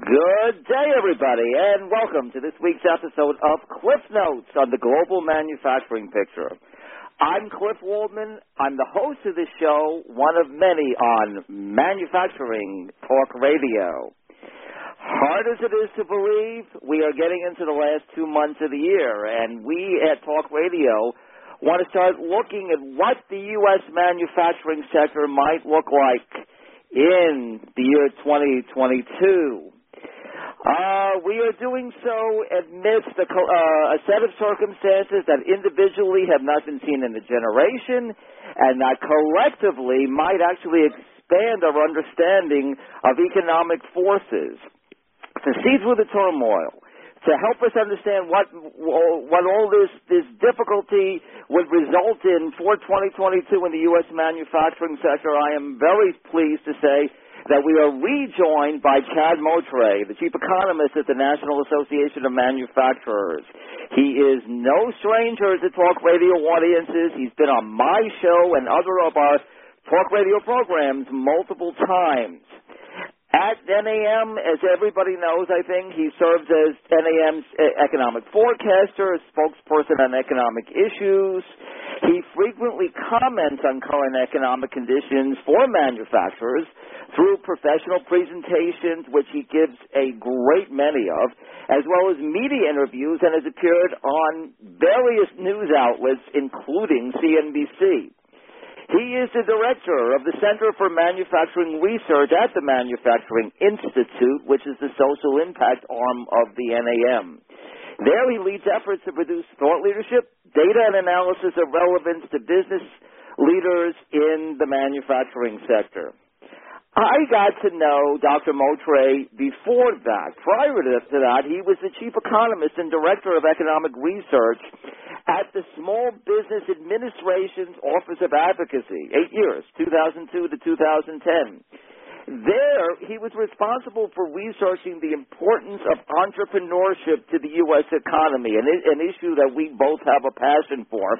Good day, everybody, and welcome to this week's episode of Cliff Notes on the Global Manufacturing Picture. I'm Cliff Waldman. I'm the host of this show, one of many on Manufacturing Talk Radio. Hard as it is to believe, we are getting into the last two months of the year, and we at Talk Radio want to start looking at what the U.S. manufacturing sector might look like in the year 2022. Uh, we are doing so amidst a, uh, a set of circumstances that individually have not been seen in a generation and that collectively might actually expand our understanding of economic forces. To see through the turmoil, to help us understand what what all this this difficulty would result in for 2022 in the U.S. manufacturing sector, I am very pleased to say that we are rejoined by Chad Moutray, the chief economist at the National Association of Manufacturers. He is no stranger to talk radio audiences. He's been on my show and other of our talk radio programs multiple times. At NAM, as everybody knows, I think, he serves as NAM's uh, economic forecaster, a spokesperson on economic issues. He frequently comments on current economic conditions for manufacturers through professional presentations, which he gives a great many of, as well as media interviews, and has appeared on various news outlets, including CNBC. He is the director of the Center for Manufacturing Research at the Manufacturing Institute, which is the social impact arm of the NAM. There he leads efforts to produce thought leadership, data and analysis of relevance to business leaders in the manufacturing sector. I got to know Dr. Moutray before that. Prior to that, he was the chief economist and director of economic research at the Small Business Administration's Office of Advocacy, eight years, 2002 to 2010. There, he was responsible for researching the importance of entrepreneurship to the U.S. economy, an, an issue that we both have a passion for.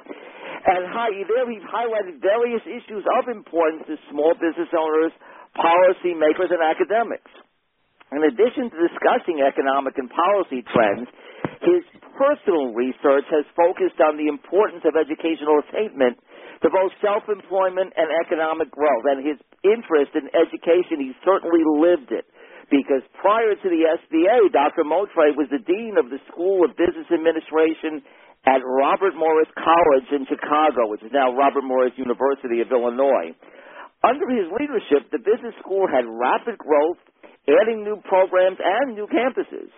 And there, he highlighted various issues of importance to small business owners policymakers, and academics. In addition to discussing economic and policy trends, his personal research has focused on the importance of educational attainment to both self-employment and economic growth. And his interest in education, he certainly lived it. Because prior to the SBA, Dr. Moutray was the dean of the School of Business Administration at Robert Morris College in Chicago, which is now Robert Morris University of Illinois. Under his leadership, the business school had rapid growth, adding new programs and new campuses.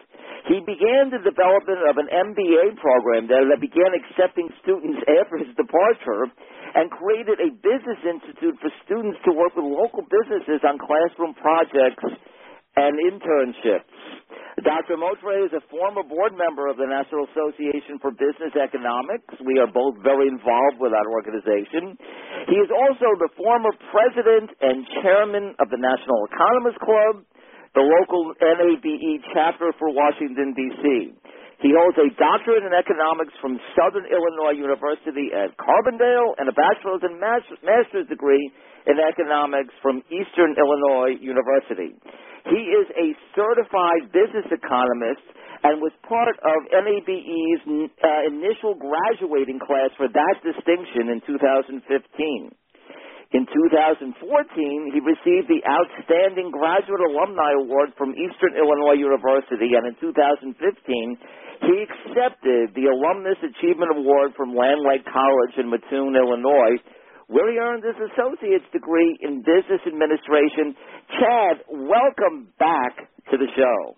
He began the development of an MBA program that began accepting students after his departure and created a business institute for students to work with local businesses on classroom projects and internships. Dr. Moutray is a former board member of the National Association for Business Economics. We are both very involved with that organization. He is also the former president and chairman of the National Economists Club, the local NABE chapter for Washington, D.C. He holds a doctorate in economics from Southern Illinois University at Carbondale and a bachelor's and master's degree in economics from Eastern Illinois University. He is a certified business economist and was part of NABE's uh, initial graduating class for that distinction in 2015. In 2014, he received the Outstanding Graduate Alumni Award from Eastern Illinois University, and in 2015, he accepted the Alumnus Achievement Award from Land Lake College in Mattoon, Illinois, where he earned his associate's degree in business administration. Chad, welcome back to the show.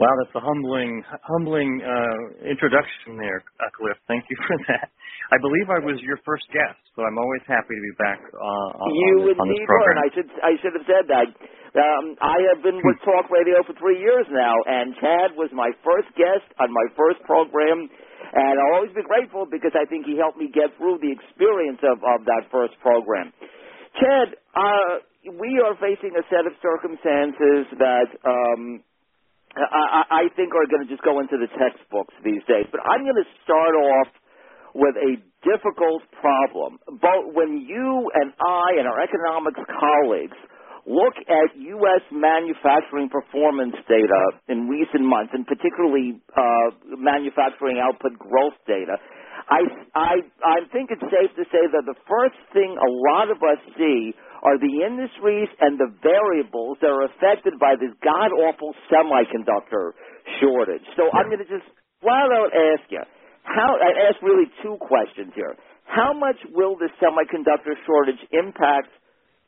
Wow, that's a humbling, humbling uh, introduction there, Cliff. Thank you for that. I believe I was your first guest, so I'm always happy to be back uh, on, you on, this, on this program. Were, and I should I should have said that. Um, I have been with Talk Radio for three years now, and Chad was my first guest on my first program and I'll always be grateful because I think he helped me get through the experience of, of that first program. Chad, uh, we are facing a set of circumstances that um, I, I think are going to just go into the textbooks these days. But I'm going to start off with a difficult problem. But when you and I and our economics colleagues look at U.S. manufacturing performance data in recent months, and particularly uh, manufacturing output growth data, I, I, I think it's safe to say that the first thing a lot of us see are the industries and the variables that are affected by this god awful semiconductor shortage. So I'm going to just flat out ask you, how I ask really two questions here. How much will the semiconductor shortage impact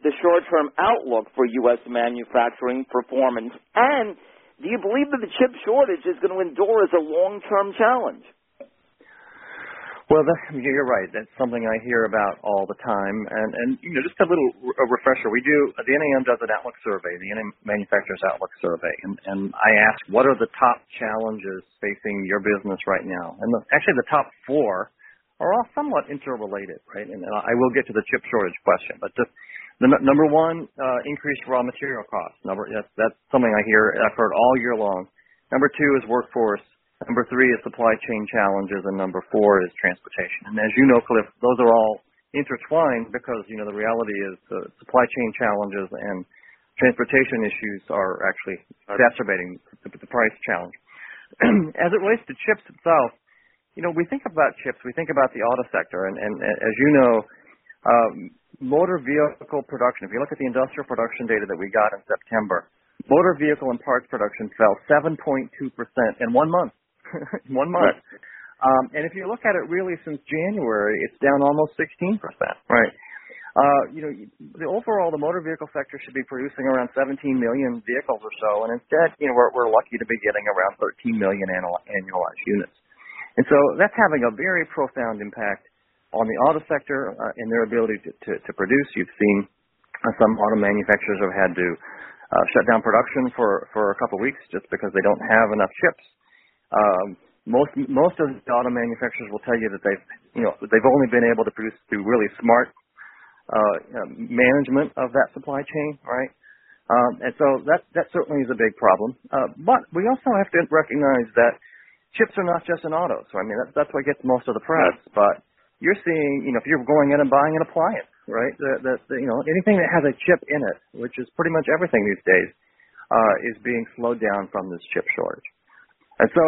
the short-term outlook for U.S. manufacturing performance? And do you believe that the chip shortage is going to endure as a long-term challenge? Well, that, you're right. That's something I hear about all the time. And, and you know, just a little a refresher. We do the NAM does an outlook survey, the NAM manufacturers outlook survey, and, and I ask what are the top challenges facing your business right now. And the, actually, the top four are all somewhat interrelated, right? And I will get to the chip shortage question, but just the n- number one, uh, increased raw material costs. Number that's, that's something I hear I've heard all year long. Number two is workforce Number three is supply chain challenges, and number four is transportation. And as you know, Cliff, those are all intertwined because you know the reality is the supply chain challenges and transportation issues are actually exacerbating the, the price challenge. as it relates to chips itself, you know, we think about chips, we think about the auto sector, and, and as you know, um, motor vehicle production. If you look at the industrial production data that we got in September, motor vehicle and parts production fell 7.2% in one month. one month. Right. Um, and if you look at it really since January, it's down almost 16%. Right. Uh, you know, the overall, the motor vehicle sector should be producing around 17 million vehicles or so, and instead, you know, we're, we're lucky to be getting around 13 million annual, annualized units. And so that's having a very profound impact on the auto sector uh, and their ability to, to, to produce. You've seen uh, some auto manufacturers have had to uh, shut down production for, for a couple of weeks just because they don't have enough chips um, most most of the auto manufacturers will tell you that they've you know they've only been able to produce through really smart uh, management of that supply chain, right? Um, and so that that certainly is a big problem. Uh, but we also have to recognize that chips are not just in autos. So I mean that's that's what gets most of the press. But you're seeing, you know, if you're going in and buying an appliance, right? That that you know anything that has a chip in it, which is pretty much everything these days, uh, is being slowed down from this chip shortage. And so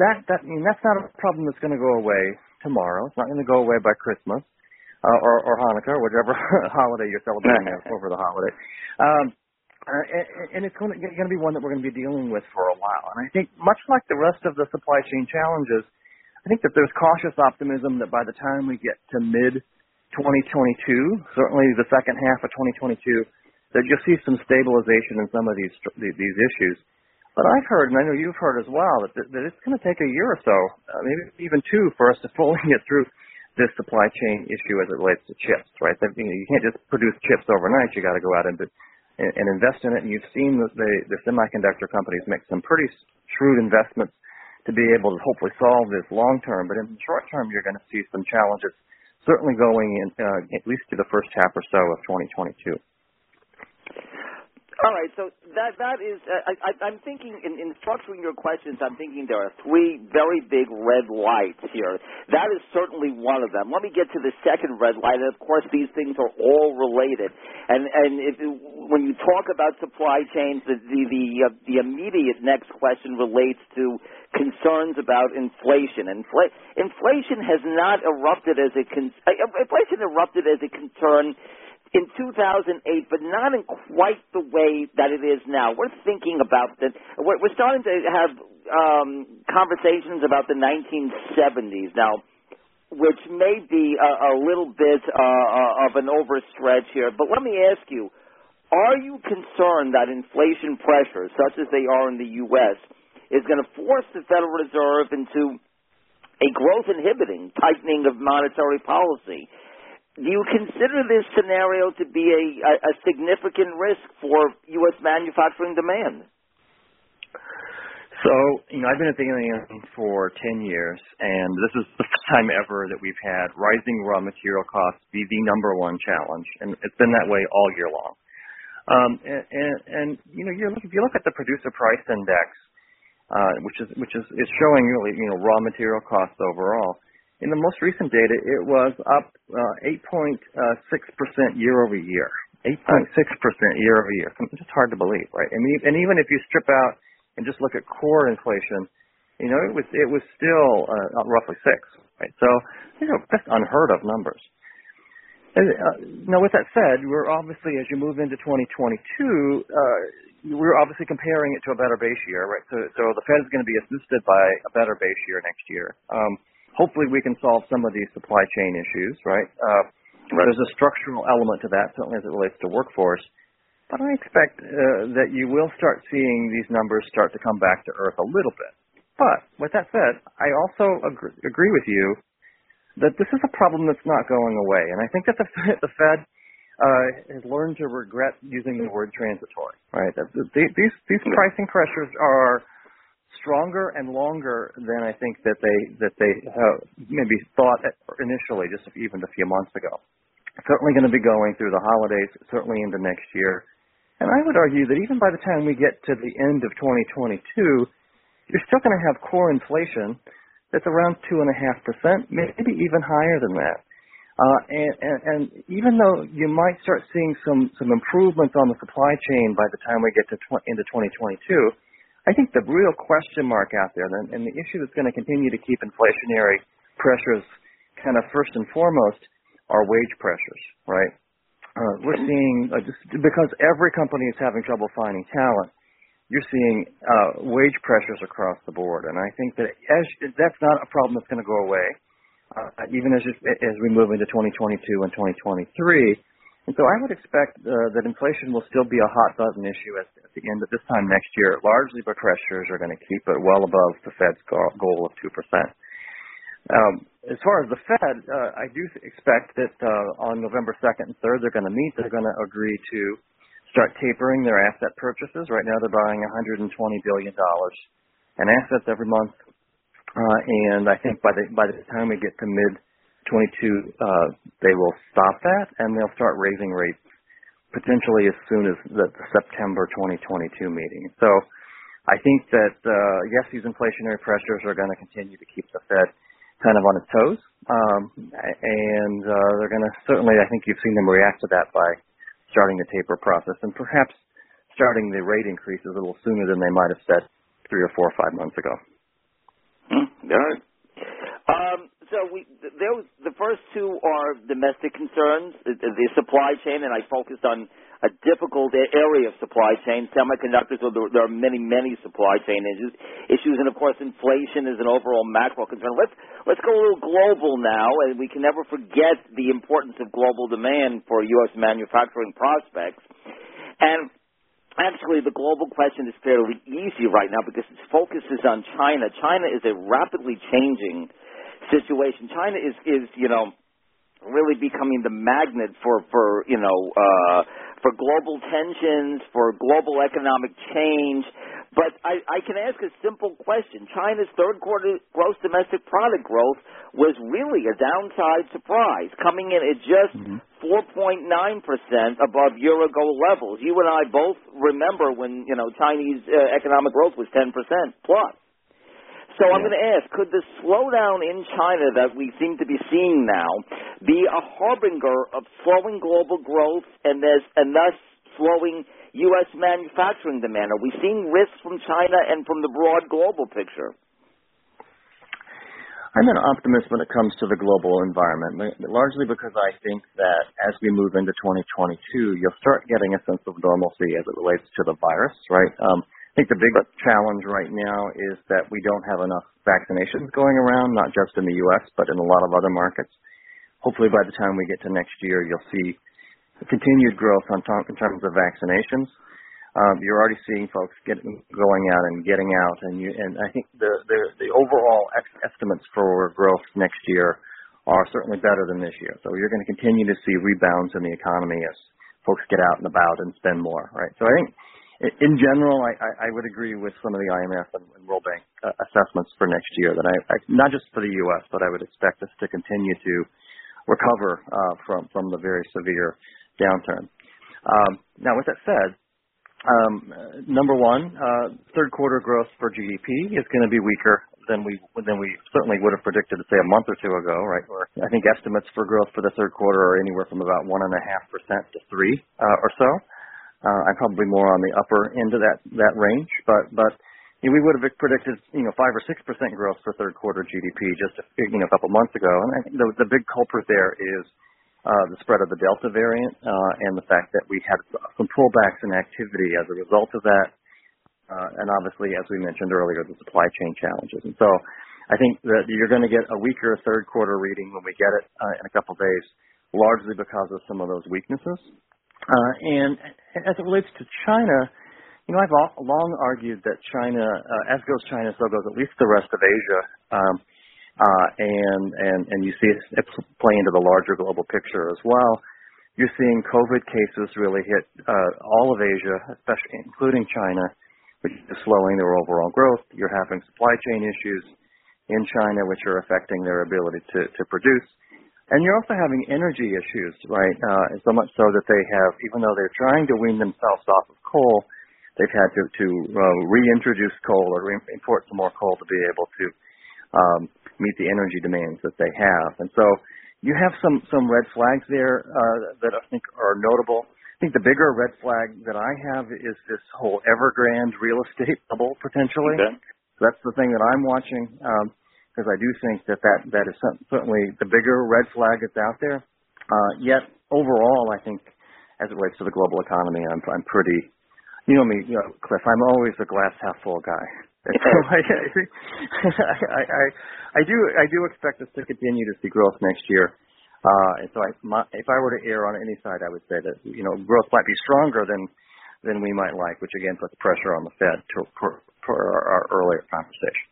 that that I mean that's not a problem that's going to go away tomorrow. It's not going to go away by Christmas uh, or or Hanukkah or whatever holiday you're celebrating over the holiday. Um, uh, and, and it's going to, going to be one that we're going to be dealing with for a while. And I think much like the rest of the supply chain challenges, I think that there's cautious optimism that by the time we get to mid 2022, certainly the second half of 2022, that you'll see some stabilization in some of these these issues. But I've heard, and I know you've heard as well, that, that it's going to take a year or so, uh, maybe even two, for us to fully get through this supply chain issue as it relates to chips, right? That, you, know, you can't just produce chips overnight. You got to go out and, and, and invest in it. And you've seen the, the, the semiconductor companies make some pretty shrewd investments to be able to hopefully solve this long term. But in the short term, you're going to see some challenges, certainly going in, uh, at least to the first half or so of 2022. All right, so that that is. Uh, I, I'm thinking in, in structuring your questions. I'm thinking there are three very big red lights here. That is certainly one of them. Let me get to the second red light. And of course, these things are all related. And and if, when you talk about supply chains, the the the, uh, the immediate next question relates to concerns about inflation. Infl- inflation has not erupted as a con- uh, inflation erupted as a concern in 2008, but not in quite the way that it is now. We're thinking about that. We're, we're starting to have um, conversations about the 1970s now, which may be a, a little bit uh, uh, of an overstretch here. But let me ask you: Are you concerned that inflation pressures, such as they are in the U.S., is going to force the Federal Reserve into a growth inhibiting tightening of monetary policy? Do you consider this scenario to be a, a, significant risk for U.S. manufacturing demand? So, you know, I've been at the NAM for 10 years, and this is the first time ever that we've had rising raw material costs be the number one challenge, and it's been that way all year long. Um, and, and, and, you know, you look, if you look at the producer price index, uh, which is which is, is showing really, you know, raw material costs overall, in the most recent data, it was up uh, 8.6% year over year. 8.6% year over year. It's just hard to believe, right? And, and even if you strip out and just look at core inflation, you know, it was it was still uh, roughly six, right? So, you know, that's unheard of numbers. And, uh, now, with that said, we're obviously as you move into 2022, uh, we're obviously comparing it to a better base year, right? So, so the Fed is going to be assisted by a better base year next year. Um, hopefully, we can solve some of these supply chain issues, right? Uh, right. There's a structural element to that, certainly as it relates to workforce. But I expect uh, that you will start seeing these numbers start to come back to earth a little bit. But with that said, I also agree, agree with you that this is a problem that's not going away, and I think that the, the Fed uh, has learned to regret using the word transitory. Right? These these pricing pressures are stronger and longer than I think that they that they uh, maybe thought initially, just even a few months ago. Certainly going to be going through the holidays, certainly into next year. And I would argue that even by the time we get to the end of 2022, you're still going to have core inflation that's around two and a half percent, maybe even higher than that. Uh, and, and, and even though you might start seeing some some improvements on the supply chain by the time we get to tw- into 2022, I think the real question mark out there, and, and the issue that's going to continue to keep inflationary pressures kind of first and foremost, are wage pressures, right? Uh, we're seeing uh, just because every company is having trouble finding talent you're seeing uh, wage pressures across the board, and I think that as that's not a problem that's going to go away, uh, even as as we move into 2022 and 2023. And so I would expect uh, that inflation will still be a hot button issue at, at the end of this time next year, largely but pressures are going to keep it well above the Fed's goal of two percent. Um, as far as the Fed, uh, I do expect that uh, on November 2nd and 3rd they're going to meet. They're going to agree to start tapering their asset purchases. Right now, they're buying 120 billion dollars in assets every month, uh, and I think by the by the time we get to mid 22, uh, they will stop that and they'll start raising rates potentially as soon as the September 2022 meeting. So. I think that uh, yes, these inflationary pressures are going to continue to keep the Fed kind of on its toes, um, and uh, they're going to certainly. I think you've seen them react to that by starting the taper process and perhaps starting the rate increases a little sooner than they might have said three or four or five months ago. Hmm, all right. Um, so we those the first two are domestic concerns, the, supply chain, and I focused on a difficult area of supply chain, semiconductors. So there, there are many, many supply chain issues, issues, and of course, inflation is an overall macro concern. Let's let's go a little global now, and we can never forget the importance of global demand for U.S. manufacturing prospects. And actually, the global question is fairly easy right now because its focus is on China. China is a rapidly changing situation. China is is you know really becoming the magnet for for you know. Uh, for global tensions, for global economic change. But I, I can ask a simple question. China's third quarter gross domestic product growth was really a downside surprise, coming in at just mm-hmm. 4.9% above year ago levels. You and I both remember when, you know, Chinese uh, economic growth was 10% plus. So I'm going to ask, could the slowdown in China that we seem to be seeing now be a harbinger of slowing global growth and, and thus slowing U.S. manufacturing demand? Are we seeing risks from China and from the broad global picture? I'm an optimist when it comes to the global environment, largely because I think that as we move into 2022, you'll start getting a sense of normalcy as it relates to the virus, right? Um, I think the big challenge right now is that we don't have enough vaccinations going around, not just in the U.S., but in a lot of other markets. Hopefully, by the time we get to next year, you'll see continued growth on t- in terms of vaccinations. Um, you're already seeing folks get going out and getting out, and you, and I think the the, the overall ex- estimates for growth next year are certainly better than this year. So you're going to continue to see rebounds in the economy as folks get out and about and spend more, right? So I think in general, I, I would agree with some of the IMF and, World Bank uh, assessments for next year that I, I, not just for the U.S., but I would expect us to continue to recover uh, from from the very severe downturn. Um, now, with that said, um, number one, uh, third quarter growth for GDP is going to be weaker than we than we certainly would have predicted, say, a month or two ago, right? I think estimates for growth for the third quarter are anywhere from about one and a half percent to three uh, or so. Uh, I'm probably more on the upper end of that that range, but but we would have predicted you know five or six percent growth for third quarter GDP just a, you know a couple months ago, and I think the the big culprit there is uh, the spread of the Delta variant uh, and the fact that we had some pullbacks in activity as a result of that, uh, and obviously, as we mentioned earlier, the supply chain challenges. And so, I think that you're going to get a weaker third quarter reading when we get it uh, in a couple of days, largely because of some of those weaknesses. Uh, and as it relates to China, you know, I've long argued that China, uh, as goes China, so goes at least the rest of Asia. Um, uh, and and and you see it play into the larger global picture as well. You're seeing COVID cases really hit uh, all of Asia, especially including China, which is slowing their overall growth. You're having supply chain issues in China, which are affecting their ability to to produce. And you're also having energy issues, right? Uh, so much so that they have, even though they're trying to wean themselves off of coal, they've had to, to uh, reintroduce coal or re- import some more coal to be able to um, meet the energy demands that they have. And so you have some some red flags there uh, that I think are notable. I think the bigger red flag that I have is this whole Evergrande real estate bubble potentially. Okay. So that's the thing that I'm watching because I do think that that that is certainly the bigger red flag that's out there. Uh, yet overall, I think as it relates to the global economy, I'm I'm pretty. You know me, you know, Cliff. I'm always a glass half full guy. And so I, I, I, I do I do expect us to continue to see growth next year. Uh, and so I, my, if I were to err on any side, I would say that you know growth might be stronger than than we might like, which again puts pressure on the Fed to, for, for our, our earlier conversation.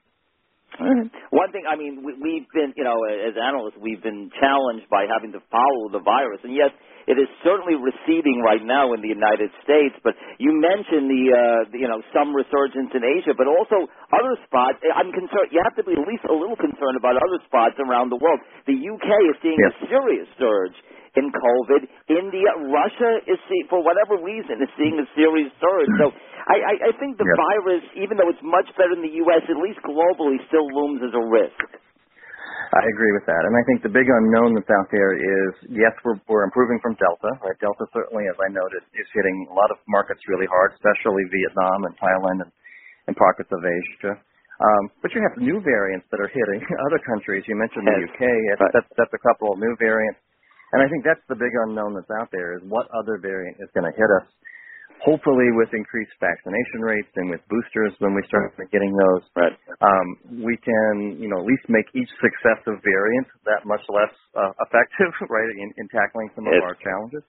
One thing, I mean, we, we've been, you know, as analysts, we've been challenged by having to follow the virus, and yes, it is certainly receding right now in the United States. But you mentioned the, uh, you know, some resurgence in Asia, but also other spots. I'm concerned. You have to be at least a little concerned about other spots around the world. The UK is seeing yes. a serious surge in COVID. India, Russia is seeing, for whatever reason, is seeing a serious surge. So I, I, I think the virus, even though it's much better in the U.S., at least globally, still looms as a risk. I agree with that, and I think the big unknown that's out there is yes, we're we're improving from Delta, right? Delta certainly, as I noted, is hitting a lot of markets really hard, especially Vietnam and Thailand and, and pockets of Asia. Um, but you have new variants that are hitting other countries. You mentioned the UK. That's, that's, that's a couple of new variants. And I think that's the big unknown that's out there is what other variant is going to hit us. Hopefully, with increased vaccination rates and with boosters, when we start getting those, right. um, we can, you know, at least make each successive variant that much less uh, effective, right, in, in tackling some of our challenges.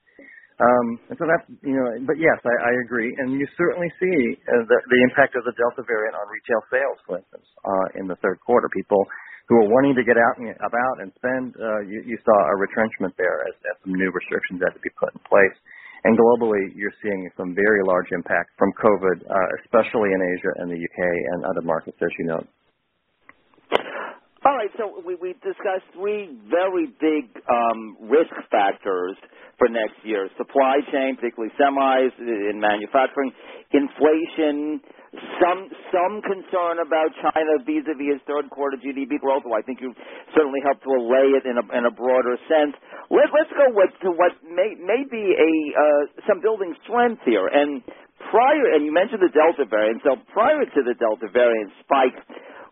Um, and so that's, you know, but yes, I, I agree. And you certainly see uh, the, the impact of the Delta variant on retail sales, for instance, uh, in the third quarter. People who are wanting to get out and about and spend, uh, you, you saw a retrenchment there as, as some new restrictions had to be put in place. And globally, you're seeing some very large impact from COVID, uh, especially in Asia and the UK and other markets, as you know. All right, so we, we discussed three very big um, risk factors for next year: supply chain, particularly semis in manufacturing, inflation, some some concern about China vis-a-vis its third quarter GDP growth. Well, I think you certainly helped to allay it in a, in a broader sense. Let, let's go with, to what may, may be a uh, some building strength here. And prior, and you mentioned the Delta variant. So prior to the Delta variant spike,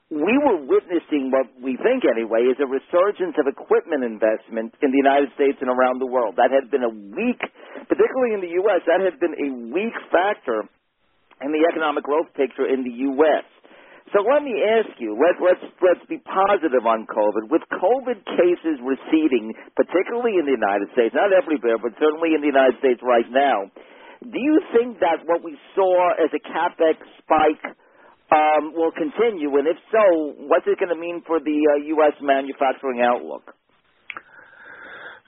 we were witnessing what we think anyway is a resurgence of equipment investment in the United States and around the world. That had been a weak, particularly in the U.S., that had been a weak factor and the economic growth picture in the U.S. So let me ask you, let, let's, let's be positive on COVID. With COVID cases receding, particularly in the United States, not everywhere, but certainly in the United States right now, do you think that what we saw as a capex spike um, will continue? And if so, what's it going to mean for the uh, U.S. manufacturing outlook?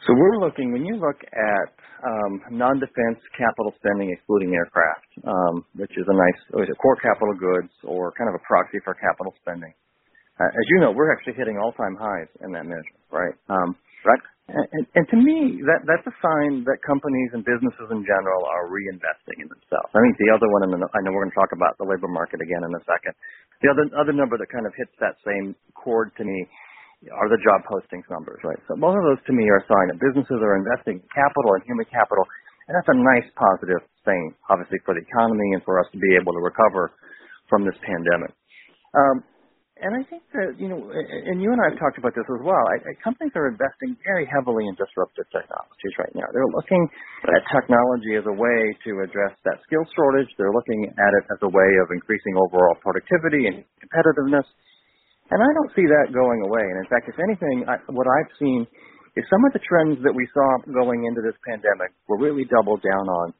So we're looking, when you look at um, non-defense capital spending excluding aircraft, um, which is a nice is a core capital goods or kind of a proxy for capital spending. Uh, as you know, we're actually hitting all-time highs in that measure, right? Um, right. And, and to me, that that's a sign that companies and businesses in general are reinvesting in themselves. I think the other one, and I know we're going to talk about the labor market again in a second. The other other number that kind of hits that same chord to me are the job postings numbers, right? So both of those to me are a sign that businesses are investing capital and human capital, and that's a nice positive thing, obviously for the economy and for us to be able to recover from this pandemic. Um, and I think that, you know, and you and I have talked about this as well. I, I, companies are investing very heavily in disruptive technologies right now. They're looking at technology as a way to address that skill shortage. They're looking at it as a way of increasing overall productivity and competitiveness. And I don't see that going away. And in fact, if anything, I, what I've seen is some of the trends that we saw going into this pandemic were really doubled down on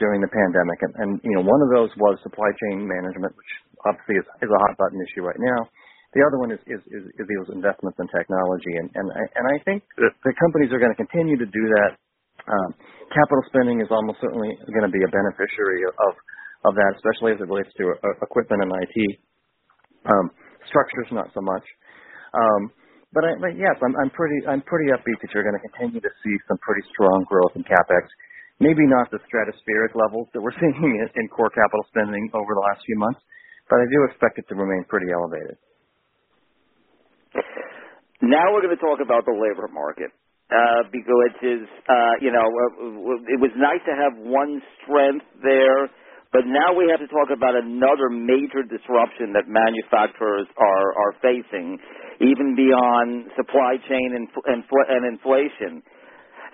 during the pandemic. And, and you know, one of those was supply chain management, which obviously is, is a hot button issue right now. The other one is, is, is, is those investments in technology. And, and, I, and I think the companies are going to continue to do that. Um, capital spending is almost certainly going to be a beneficiary of, of that, especially as it relates to uh, equipment and IT. Um, structures, not so much. Um, but, I, but yes, I'm, I'm pretty I'm pretty upbeat that you're going to continue to see some pretty strong growth in capex. Maybe not the stratospheric levels that we're seeing in, in core capital spending over the last few months, but I do expect it to remain pretty elevated. Now we're going to talk about the labor market. Uh, because is, uh, you know, uh, it was nice to have one strength there, but now we have to talk about another major disruption that manufacturers are are facing, even beyond supply chain and, and, and inflation.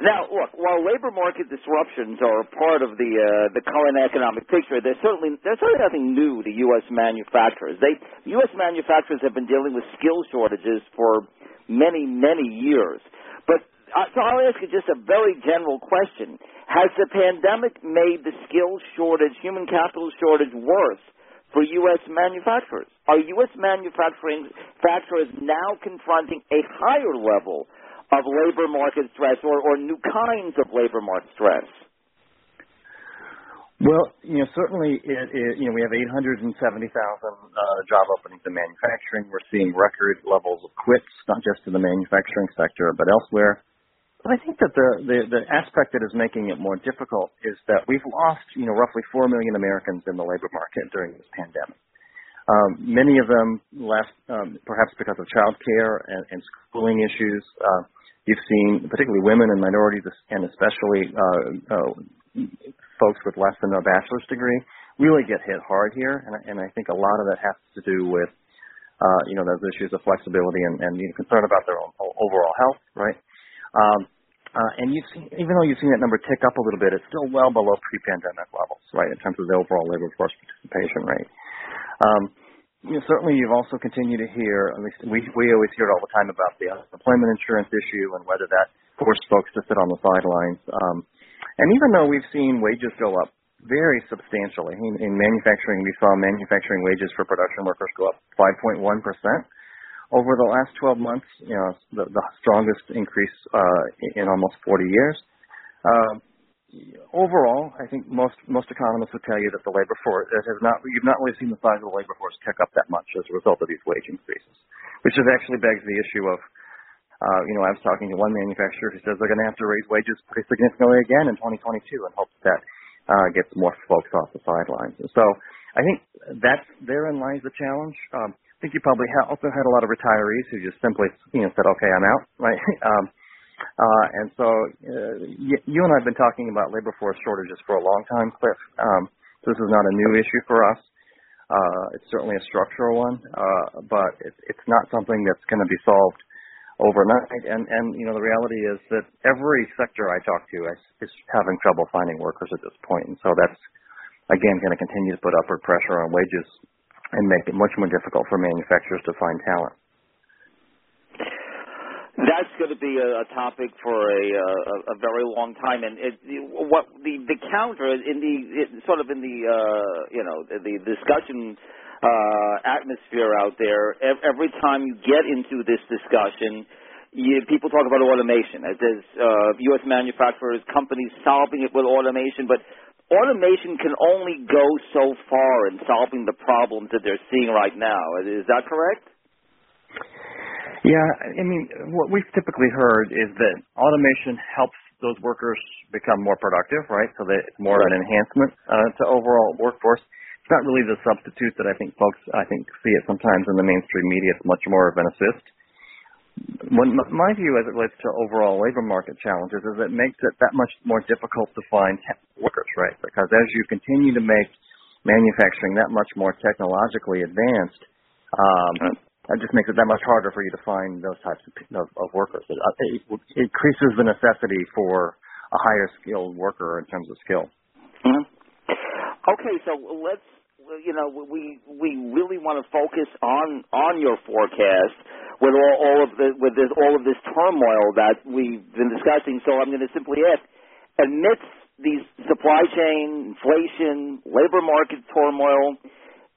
Now, look, while labor market disruptions are a part of the uh, the current economic picture, there's certainly there's certainly nothing new to U.S. manufacturers. They U.S. manufacturers have been dealing with skill shortages for many many years. But uh, so I'll ask you just a very general question: Has the pandemic made the skills shortage, human capital shortage, worse? For U.S. manufacturers, are U.S. manufacturing manufacturers now confronting a higher level of labor market stress or, or new kinds of labor market stress? Well, you know, certainly, it, it, you know, we have 870,000 uh, job openings in manufacturing. We're seeing record levels of quits, not just in the manufacturing sector, but elsewhere. But I think that the, the, the aspect that is making it more difficult is that we've lost, you know, roughly 4 million Americans in the labor market during this pandemic. Um, many of them left um, perhaps because of child care and, and schooling issues. Uh, You've seen particularly women and minorities, and especially uh, uh, folks with less than a bachelor's degree, really get hit hard here. And, and I think a lot of that has to do with, uh, you know, those issues of flexibility and, and you know, concern about their own overall health, right? Um, uh, and you've seen, even though you've seen that number tick up a little bit, it's still well below pre-pandemic levels, right, in terms of the overall labor force participation rate. Um, you know, certainly you've also continued to hear, at least we, we always hear it all the time about the unemployment insurance issue and whether that forced folks to sit on the sidelines. Um, and even though we've seen wages go up very substantially, in, in manufacturing, we saw manufacturing wages for production workers go up 5.1% over the last 12 months, you know, the, the strongest increase uh, in, almost 40 years. Um, overall, I think most most economists would tell you that the labor force has not you've not really seen the size of the labor force tick up that much as a result of these wage increases, which is actually begs the issue of, uh, you know, I was talking to one manufacturer who says they're going to have to raise wages pretty significantly again in 2022 and hopes that uh, gets more folks off the sidelines. So I think that's therein lies the challenge. Um, think you probably ha- also had a lot of retirees who just simply, you know, said, okay, I'm out, right? um, uh, and so uh, y- you and I have been talking about labor force shortages for a long time, Cliff. Um, this is not a new issue for us. Uh, it's certainly a structural one, uh, but it, it's not something that's going to be solved overnight. And, and you know the reality is that every sector I talk to is, is having trouble finding workers at this point, and so that's again going to continue to put upward pressure on wages and make it much more difficult for manufacturers to find talent. That's going to be a, topic for a, a, a very long time, and it, what the the counter in the it, sort of in the uh, you know the, the discussion uh, atmosphere out there. Every time you get into this discussion, you, people talk about automation. There's uh, U.S. manufacturers, companies solving it with automation, but automation can only go so far in solving the problems that they're seeing right now. Is that correct? Yeah, I mean, what we've typically heard is that automation helps those workers become more productive, right? So that it's more of an enhancement uh, to overall workforce. It's not really the substitute that I think folks I think see it sometimes in the mainstream media. It's much more of an assist. When, my view as it relates to overall labor market challenges is it makes it that much more difficult to find workers, right? Because as you continue to make manufacturing that much more technologically advanced, um, it just makes it that much harder for you to find those types of, of, of workers. It, it, it, increases the necessity for a higher skilled worker in terms of skill. Mm-hmm. Okay, so let's you know we we really want to focus on on your forecast with all, all of the with this all of this turmoil that we've been discussing. So I'm going to simply ask, amidst these supply chain, inflation, labor market turmoil,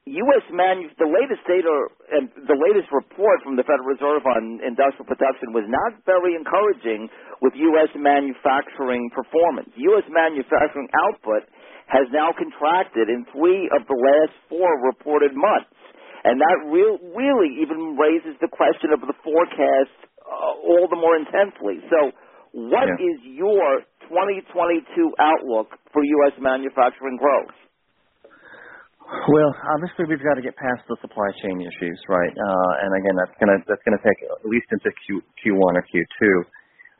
U.S. manu- the latest data and the latest report from the Federal Reserve on industrial production was not very encouraging with U.S. manufacturing performance. U.S. manufacturing output has now contracted in three of the last four reported months. And that real, really even raises the question of the forecast uh, all the more intensely. So, what yeah. is your 2022 outlook for U.S. manufacturing growth? Well, obviously we've got to get past the supply chain issues, right? Uh, and again, that's gonna that's gonna take at least into Q Q1 or Q2.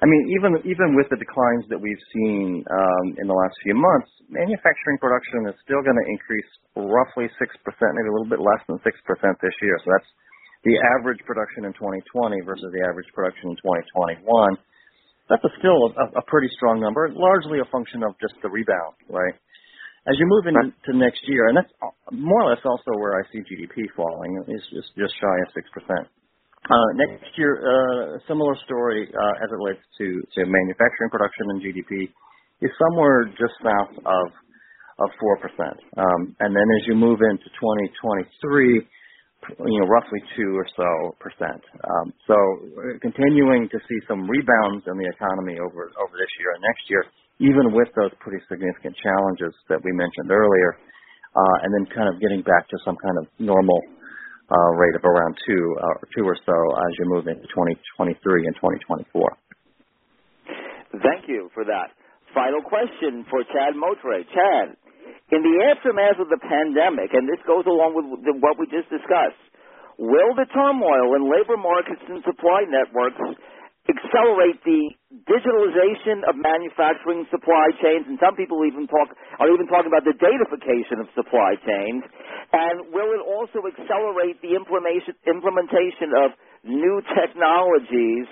I mean, even even with the declines that we've seen um, in the last few months, manufacturing production is still going to increase roughly six percent, maybe a little bit less than six percent this year. So that's the average production in 2020 versus the average production in 2021. That's a still a, a pretty strong number, largely a function of just the rebound, right? As you move into next year, and that's more or less also where I see GDP falling, is just just shy of six percent. Uh, next year, uh, similar story uh, as it relates to, to manufacturing production and GDP is somewhere just south of of four percent. Um, and then as you move into 2023, you know, roughly two or so percent. Um, so continuing to see some rebounds in the economy over over this year and next year, even with those pretty significant challenges that we mentioned earlier, uh, and then kind of getting back to some kind of normal uh, rate of around two uh, or two or so as you move into 2023 and 2024. Thank you for that. Final question for Chad Moutray. Chad, in the aftermath of the pandemic, and this goes along with what we just discussed, will the turmoil in labor markets and supply networks accelerate the digitalization of manufacturing supply chains, and some people even talk are even talking about the datafication of supply chains. And will it also accelerate the implementation of new technologies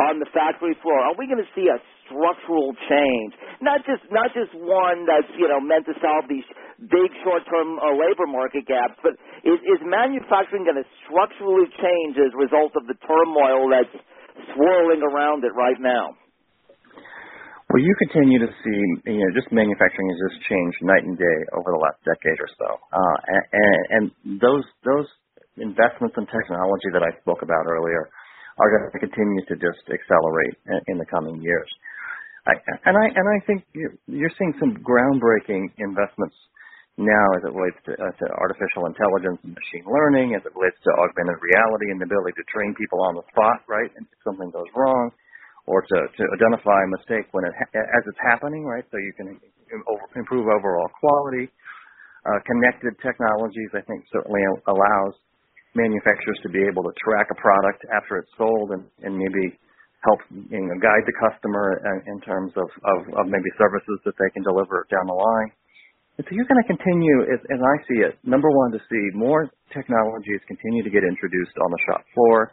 on the factory floor? Are we going to see a structural change, not just not just one that's you know meant to solve these big short-term uh, labor market gaps, but is, is manufacturing going to structurally change as a result of the turmoil that's swirling around it right now? Well, you continue to see, you know, just manufacturing has just changed night and day over the last decade or so, uh, and, and those those investments in technology that I spoke about earlier are going to continue to just accelerate in, the coming years. I, and I and I think you're seeing some groundbreaking investments now as it relates to, uh, to artificial intelligence and machine learning, as it relates to augmented reality and the ability to train people on the spot, right? And if something goes wrong, or to, to identify a mistake when it ha- as it's happening, right? So you can improve overall quality. Uh, connected technologies, I think, certainly allows manufacturers to be able to track a product after it's sold and, and maybe help you know, guide the customer in, in terms of, of, of maybe services that they can deliver down the line. And so you're going to continue, as, as I see it, number one, to see more technologies continue to get introduced on the shop floor.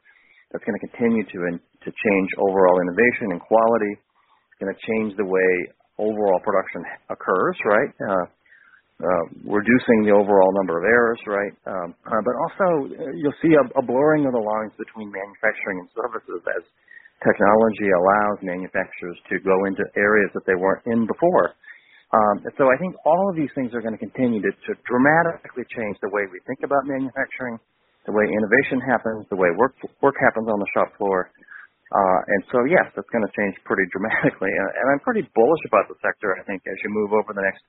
That's going to continue to in, to change overall innovation and quality. It's going to change the way overall production occurs, right? Uh, uh, reducing the overall number of errors, right? Um, uh, but also, uh, you'll see a, a blurring of the lines between manufacturing and services as technology allows manufacturers to go into areas that they weren't in before. Um, so I think all of these things are going to continue to, to dramatically change the way we think about manufacturing, the way innovation happens, the way work work happens on the shop floor. Uh, and so yes, that's going to change pretty dramatically. And, and I'm pretty bullish about the sector. I think as you move over the next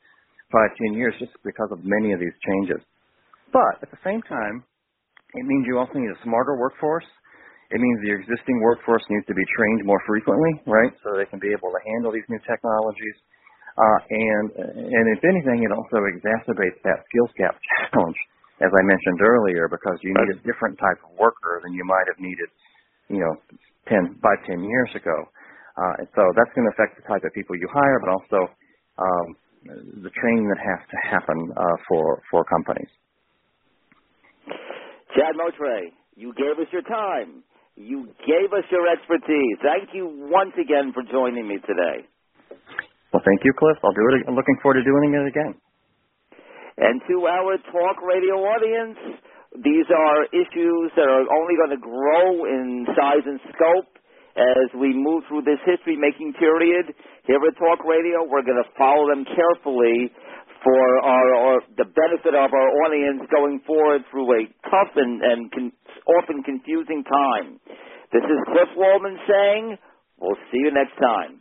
five, ten years, just because of many of these changes. But at the same time, it means you also need a smarter workforce. It means the existing workforce needs to be trained more frequently, right, so they can be able to handle these new technologies. Uh, and and if anything, it also exacerbates that skills gap challenge, as I mentioned earlier, because you need a different type of worker than you might have needed, you know, ten five ten years ago. Uh, and so that's going to affect the type of people you hire, but also um, the training that has to happen uh, for for companies. Chad Moutray, you gave us your time. You gave us your expertise. Thank you once again for joining me today. Well, thank you, Cliff. I'll do it. I'm looking forward to doing it again. And to our talk radio audience, these are issues that are only going to grow in size and scope as we move through this history making period. Here at Talk Radio, we're going to follow them carefully for our, our the benefit of our audience going forward through a tough and, and con, often confusing time. This is Cliff Waldman saying, we'll see you next time.